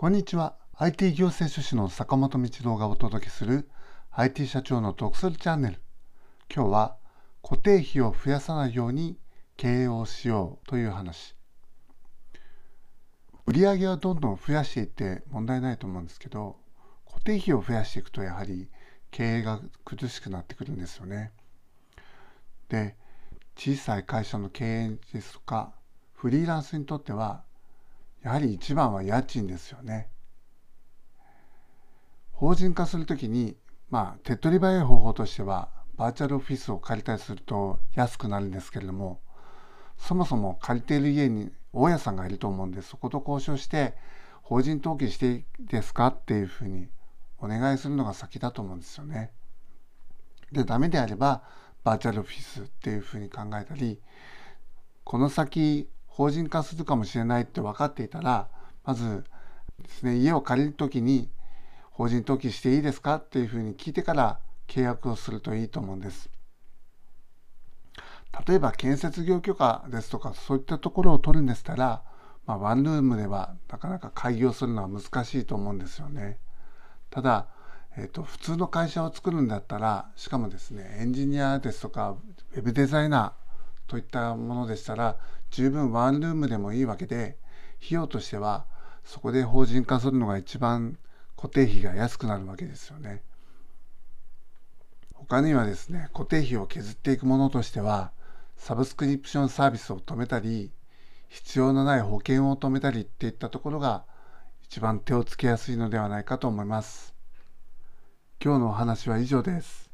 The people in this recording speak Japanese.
こんにちは。IT 行政書士の坂本道郎がお届けする IT 社長の得するチャンネル。今日は固定費を増やさないように経営をしようという話。売上はどんどん増やしていって問題ないと思うんですけど、固定費を増やしていくとやはり経営が苦しくなってくるんですよね。で、小さい会社の経営ですとか、フリーランスにとってはやはり一番は家賃ですよね。法人化するときに、まあ、手っ取り早い方法としては、バーチャルオフィスを借りたりすると安くなるんですけれども、そもそも借りている家に大家さんがいると思うんで、そこと交渉して、法人登記していいですかっていうふうにお願いするのが先だと思うんですよね。で、ダメであれば、バーチャルオフィスっていうふうに考えたり、この先法人化するかもしれないって分かっていたらまずですね家を借りる時に法人登記していいですかっていうふうに聞いてから契約をするといいと思うんです。例えば建設業許可ですとかそういったところを取るんでしたら、まあ、ワンルームではなかなか開業するのは難しいと思うんですよね。ただ、えーと、普通の会社を作るんだったらしかもですねエンジニアですとかウェブデザイナーといったものでしたら十分ワンルームでもいいわけで費用としてはそこで法人化するのが一番固定費が安くなるわけですよね。他にはですね固定費を削っていくものとしてはサブスクリプションサービスを止めたり必要のない保険を止めたりっていったところが一番手をつけやすいのではないかと思います。今日のお話は以上です。